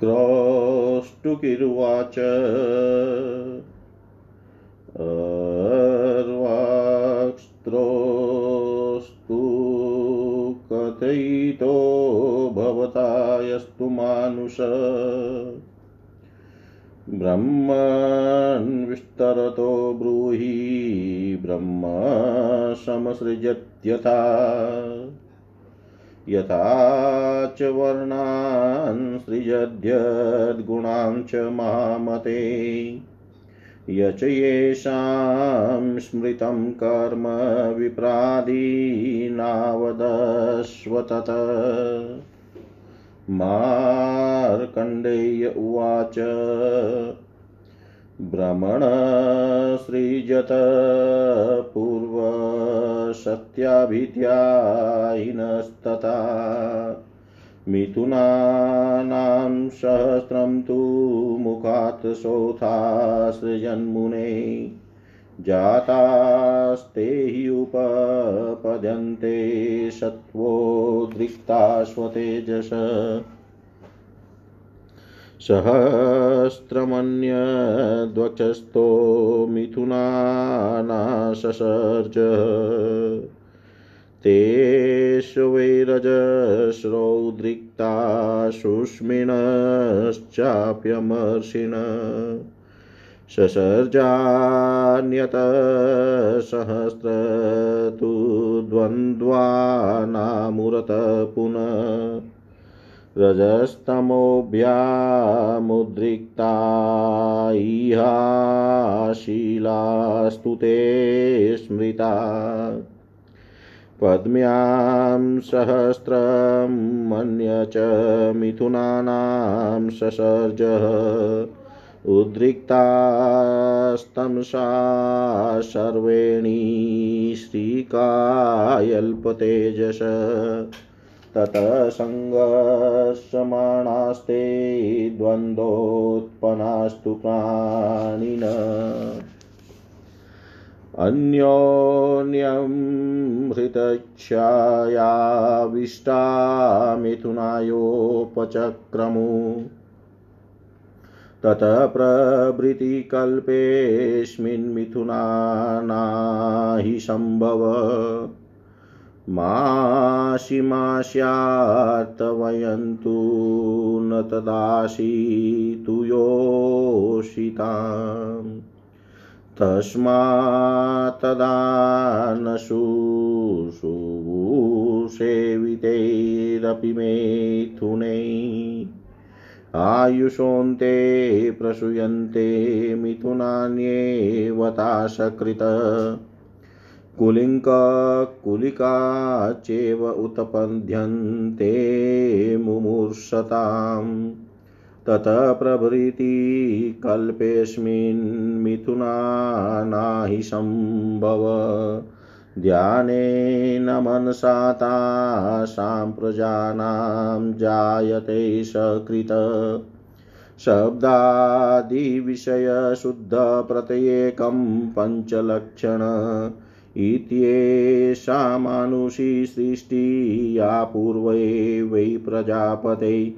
क्रौष्टुकिरुवाच। अर्वाक्स्त्रोस्तु कथयितो भवता यस्तु मानुष ब्रह्मन्विस्तरतो ब्रूहि ब्रह्म समसृजत्यथा यथा च वर्णान् सृजद्यद्गुणां च महामते। य च येषां स्मृतं कर्म विप्रादीनावदस्व तत्। मार्कण्डेय उवाच भ्रमणसृजत पूर्वसत्याभिध्यायिनस्तथा मिथुनानां सहस्रं तु मुखात् सौथासृजन्मुने जातास्ते हि उपपद्यन्ते सत्त्वोद्रिक्ताश्वतेजस सहस्रमन्यद्वक्षस्थो मिथुनाना ससर्ज तेषु वैरजस्रौद्रिक्ता शुष्मिणश्चाप्यमर्षिण ससर्जान्यत सहस्र तु द्वन्द्वानामुरत पुनः। रजस्तमोभ्यामुद्रिक्ता इहाशीलास्तु ते स्मृता। पद्म्यां सहस्रं मन्य च मिथुनानां ससर्जः। उद्रिक्तास्तमसा सर्वेणी श्रीकायल्पतेजस। ततः सङ्घर्षमाणास्ते द्वन्द्वोत्पन्नास्तु प्राणिन। अन्योन्यं हृतच्छायाविष्टा मिथुनायोपचक्रमु ततः प्रभृतिकल्पेऽस्मिन्मिथुनाना हि सम्भव। माशिमास्यार्तवयन्तु न तदाशीतु योषिताम्। तस्मात्तदा न शुशुसेवितैरपि मेथुनै आयुषोऽन्ते प्रसूयन्ते मिथुनान्येवताशकृत कुलिङ्कुलिका चेव उत्पद्यन्ते मुमूर्षताम्। ततः प्रभृति कल्पेऽस्मिन् मिथुनाना हि सम्भव। ध्यानेन मनसा तासां प्रजानां जायते सकृत। शब्दादिविषयशुद्धप्रत्येकं पञ्चलक्षण। इत्येषा मानुषी सृष्टिया पूर्वे वै प्रजापते।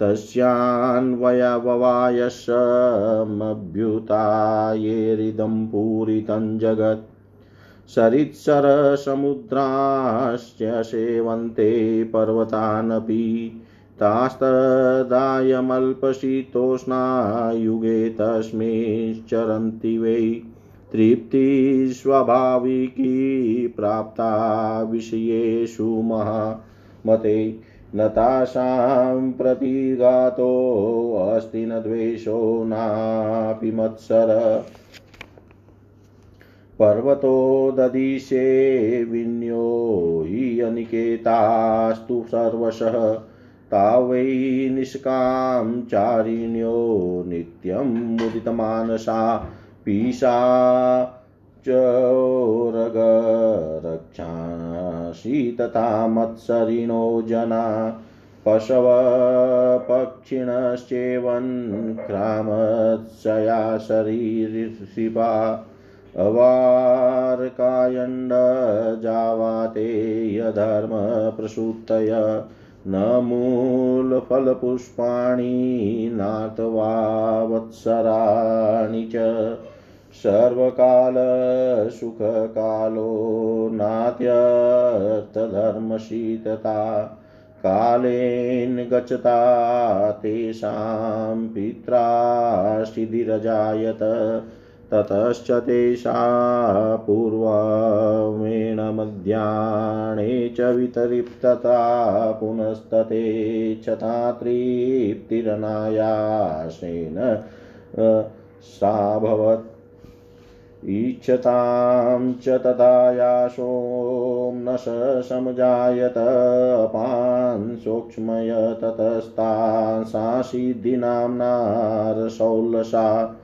तस्यान्वयववायसमभ्युतायेरिदं पूरितं जगत्। सरित्सरसमुद्राश्च सेवन्ते पर्वतानपि। तास्तदायमल्पशीतोष्णा युगे तस्मिश्चरन्ति वै। तृप्तिस्वाभाविकी प्राप्ता विषयेषु महामते। न तासां प्रतिघातोऽस्ति न द्वेषो नापि मत्सर। पर्वतो ददिशे विन्यो हि अनिकेतास्तु सर्वशः। ता वै निष्कां चारिण्यो नित्यं मुदितमानसा। पीशा चोरगरक्षांसि तथा मत्सरिणो जना पशव पक्षिणश्चेवन् क्रामत्सया शरीरिषिपा अवार्कायण्डजावाते यधर्मप्रसूतय न मूलफलपुष्पाणि नाथवा वत्सराणि च सर्वकालसुखकालो नात्यर्थधर्मशीतता, कालेन गच्छता तेषां पित्राशिधिरजायत ततश्च तेषा पूर्वमेण मध्याह्ने च वितरिप्तता, पुनस्तते च ता तृप्तिरनायासेन साभवत् ईच्छतां च तथायाशो न स समजायत अपान् सूक्ष्मय ततस्ता सा सिद्धिनाम्नारसौलसा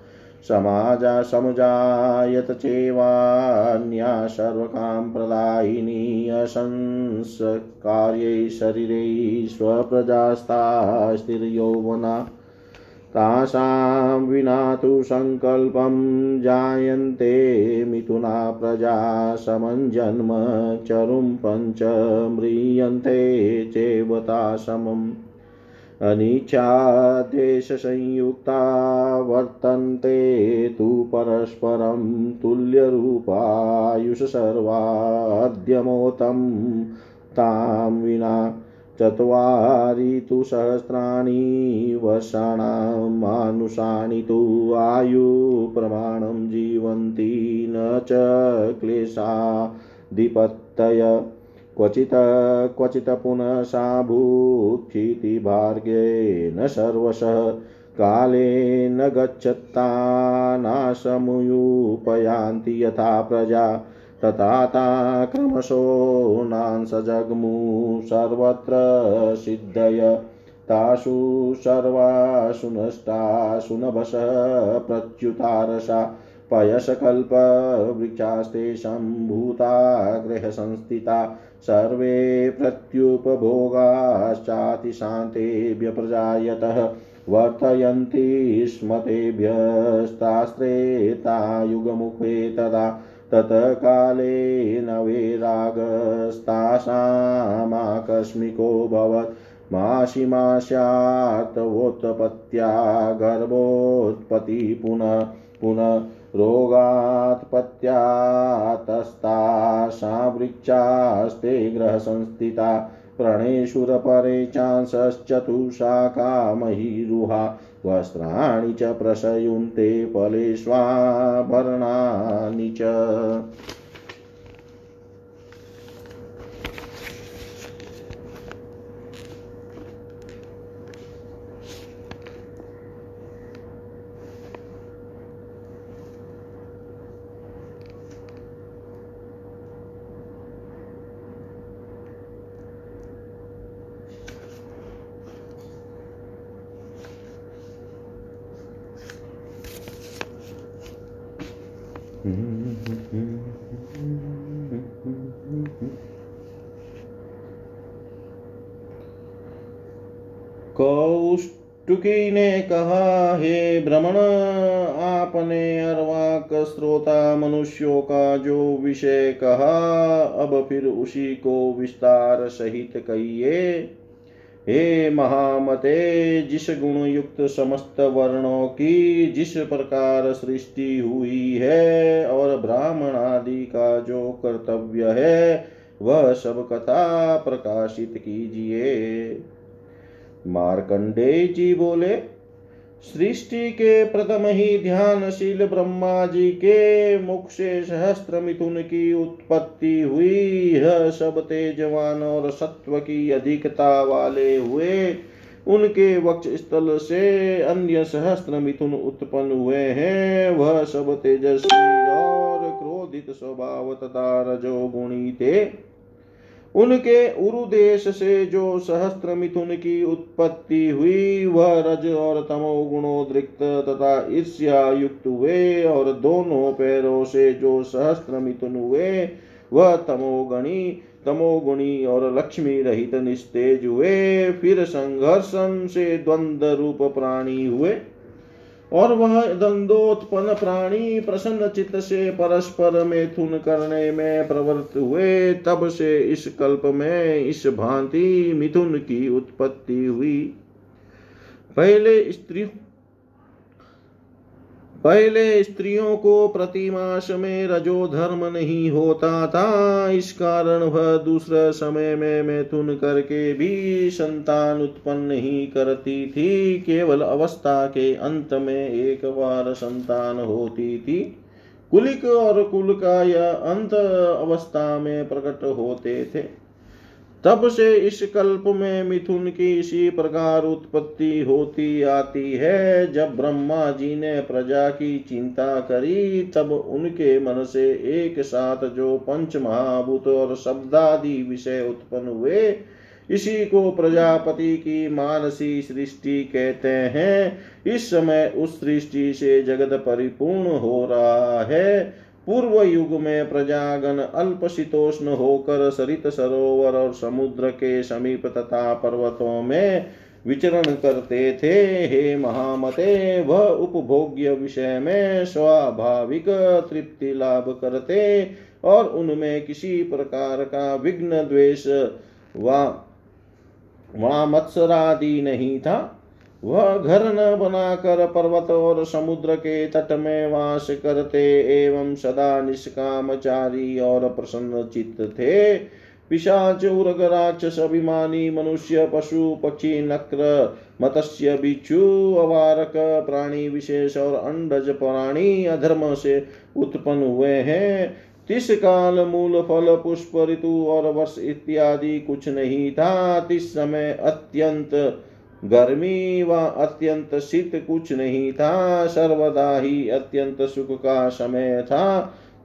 समाजा समुजायत चेवान्या सर्वकां प्रदायिनी असंस्कार्यै शरीरै स्वप्रजास्ता स्थिर्यौवना तासां विना तु सङ्कल्पं जायन्ते मिथुना प्रजा समञ्जन्म चरुं पञ्च म्रियन्ते चेवता समम् अनिच्छादेशसंयुक्ता वर्तन्ते तु परस्परं तुल्यरूपायुष सर्वाद्यमोतं तां विना चत्वारि तु सहस्राणि वर्षाणां मानुषाणि तु आयुप्रमाणं जीवन्ति न च क्लेशाधिपत्तय। क्वचित् क्वचित् पुनः सा भूक्षितिभार्गेण सर्वशः काले न गच्छत्ता नाशमुयुपयान्ति यथा प्रजा। तथा क्रमशो नांसजग्मु सर्वत्र सिद्धय। तासु सर्वासु नष्टासु नभस प्रच्युतारसा पयसकल्पवृक्षास्ते सम्भूता गृहसंस्थिता। सर्वे प्रत्युपभोगाश्चातिशान्तेभ्य प्रजायतः। वर्तयन्ति स्म तेभ्यस्तास्त्रेतायुगमुखे तदा। तत्काले न वैरागस्तासामाकस्मिकोऽभवत् मासि मास्यात्वोत्पत्त्या गर्भोत्पत्ति पुनः पुनः रोगात्पत्त्यातस्तासां वृक्षास्ते ग्रहसंस्थिता प्रणेशुरपरे चांसश्चतुशाखा महीरुहा वस्त्राणि च प्रसयुन्ते फलेष्वाभरणानि च। कौष्टुकी ने कहा, हे भ्रमण आपने अर्वाक श्रोता मनुष्यों का जो विषय कहा, अब फिर उसी को विस्तार सहित कहिए। हे महामते, जिस गुण युक्त समस्त वर्णों की जिस प्रकार सृष्टि हुई है और ब्राह्मण आदि का जो कर्तव्य है, वह सब कथा प्रकाशित कीजिए। मार्कंडेय जी बोले, सृष्टि के प्रथम ही ध्यानशील ब्रह्मा जी के मुख से सहस्त्र मिथुन की उत्पत्ति हुई। यह सब तेजवान और सत्व की अधिकता वाले हुए। उनके वक्ष स्थल से अन्य सहस्त्र मिथुन उत्पन्न हुए हैं। वह सब तेजस्वी और क्रोधित स्वभाव तथा रजोगुणी थे। उनके उरुदेश से जो सहस्त्र मिथुन की उत्पत्ति हुई, वह रज और तमो गुणोद्रिक्त तथा ईर्ष्या युक्त हुए और दोनों पैरों से जो सहस्त्र मिथुन हुए, वह तमोगणी, तमोगुणी और लक्ष्मी रहित निस्तेज हुए। फिर संघर्षण से द्वंद्व रूप प्राणी हुए। और वह दंदोत्पन्न प्राणी प्रसन्न चित्त से परस्पर मैथुन करने में प्रवृत्त हुए, तब से इस कल्प में इस भांति मिथुन की उत्पत्ति हुई। पहले स्त्री पहले स्त्रियों को प्रतिमास में रजो धर्म नहीं होता था। इस कारण वह दूसरे समय में मैथुन करके भी संतान उत्पन्न नहीं करती थी। केवल अवस्था के अंत में एक बार संतान होती थी। कुलिक और कुल का यह अंत अवस्था में प्रकट होते थे। तब से इस कल्प में मिथुन की इसी प्रकार उत्पत्ति होती आती है। जब ब्रह्मा जी ने प्रजा की चिंता करी, तब उनके मन से एक साथ जो पंच महाभूत और शब्दादि विषय उत्पन्न हुए, इसी को प्रजापति की मानसी सृष्टि कहते हैं। इस समय उस सृष्टि से जगत परिपूर्ण हो रहा है। पूर्व युग में प्रजागण अल्प शीतोष्ण होकर सरित सरोवर और समुद्र के समीप तथा पर्वतों में विचरण करते थे। हे महामते, वह उपभोग्य विषय में स्वाभाविक तृप्ति लाभ करते और उनमें किसी प्रकार का विघ्न द्वेष व मत्सरादि नहीं था। वह घर न बनाकर पर्वत और समुद्र के तट में वास करते एवं सदा निष्कामचारी और प्रसन्न चित्त थे। पिशाच, उर्ग, राक्षस, अभिमानी, मनुष्य, पशु, पक्षी, नक्र, मत्स्य, बिच्छू, अवारक, प्राणी विशेष और अंडज प्राणी अधर्म से उत्पन्न हुए हैं। तिस काल मूल फल, पुष्प, ऋतु और वर्ष इत्यादि कुछ नहीं था। तिस समय अत्यंत गर्मी व अत्यंत शीत कुछ नहीं था, सर्वदा ही अत्यंत सुख का समय था।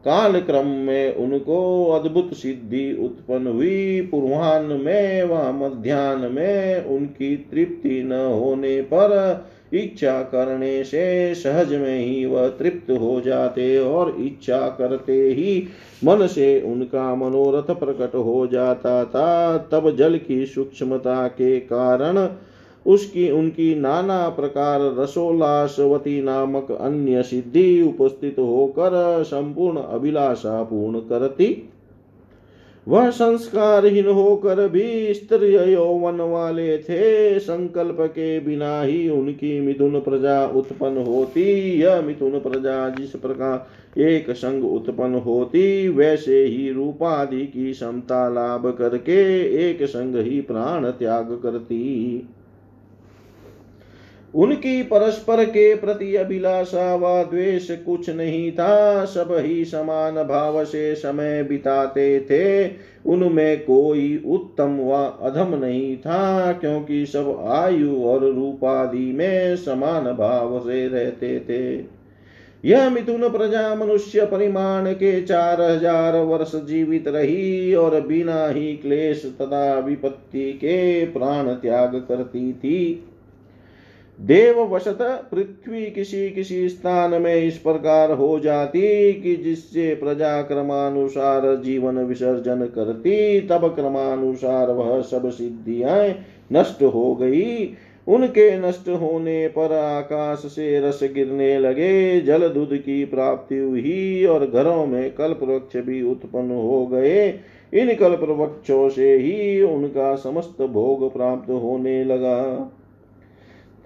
काल क्रम में उनको अद्भुत सिद्धि उत्पन्न हुई। पूर्वान्न में व मध्यान्ह में उनकी तृप्ति न होने पर इच्छा करने से सहज में ही वह तृप्त हो जाते और इच्छा करते ही मन से उनका मनोरथ प्रकट हो जाता था। तब जल की सूक्ष्मता के कारण उसकी, उनकी नाना प्रकार रसोल्लासवती नामक अन्य सिद्धि उपस्थित होकर संपूर्ण अभिलाषा पूर्ण करती। वह संस्कारहीन होकर भी स्त्रीय यौवन वाले थे। संकल्प के बिना ही उनकी मिथुन प्रजा उत्पन्न होती। यह मिथुन प्रजा जिस प्रकार एक संग उत्पन्न होती, वैसे ही रूपादि की क्षमता लाभ करके एक संग ही प्राण त्याग करती। उनकी परस्पर के प्रति अभिलाषा व द्वेष कुछ नहीं था। सब ही समान भाव से समय बिताते थे। उनमें कोई उत्तम व अधम नहीं था, क्योंकि सब आयु और रूपादि में समान भाव से रहते थे। यह मिथुन प्रजा मनुष्य परिमाण के चार हज़ार वर्ष जीवित रही और बिना ही क्लेश तथा विपत्ति के प्राण त्याग करती थी। देव वशत पृथ्वी किसी किसी स्थान में इस प्रकार हो जाती कि जिससे प्रजा क्रमानुसार जीवन विसर्जन करती, तब क्रमानुसार वह सब सिद्धियाँ नष्ट हो गई। उनके नष्ट होने पर आकाश से रस गिरने लगे, जल दूध की प्राप्ति हुई और घरों में कल्प वृक्ष भी उत्पन्न हो गए। इन कल्प वृक्षों से ही उनका समस्त भोग प्राप्त होने लगा।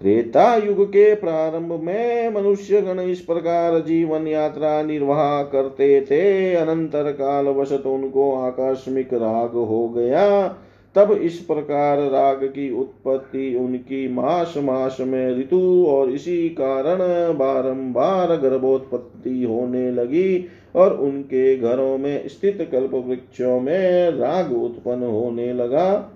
त्रेता युग के प्रारंभ में मनुष्य गण इस प्रकार जीवन यात्रा निर्वाह करते थे। अनंतर काल वशत उनको आकस्मिक राग हो गया। तब इस प्रकार राग की उत्पत्ति उनकी मास मास में ऋतु और इसी कारण बारंबार गर्भोत्पत्ति होने लगी और उनके घरों में स्थित कल्प वृक्षों में राग उत्पन्न होने लगा।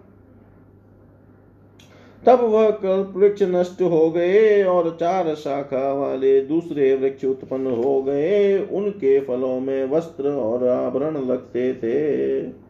तब वह कल्प वृक्ष नष्ट हो गए और चार शाखा वाले दूसरे वृक्ष उत्पन्न हो गए। उनके फलों में वस्त्र और आभरण लगते थे।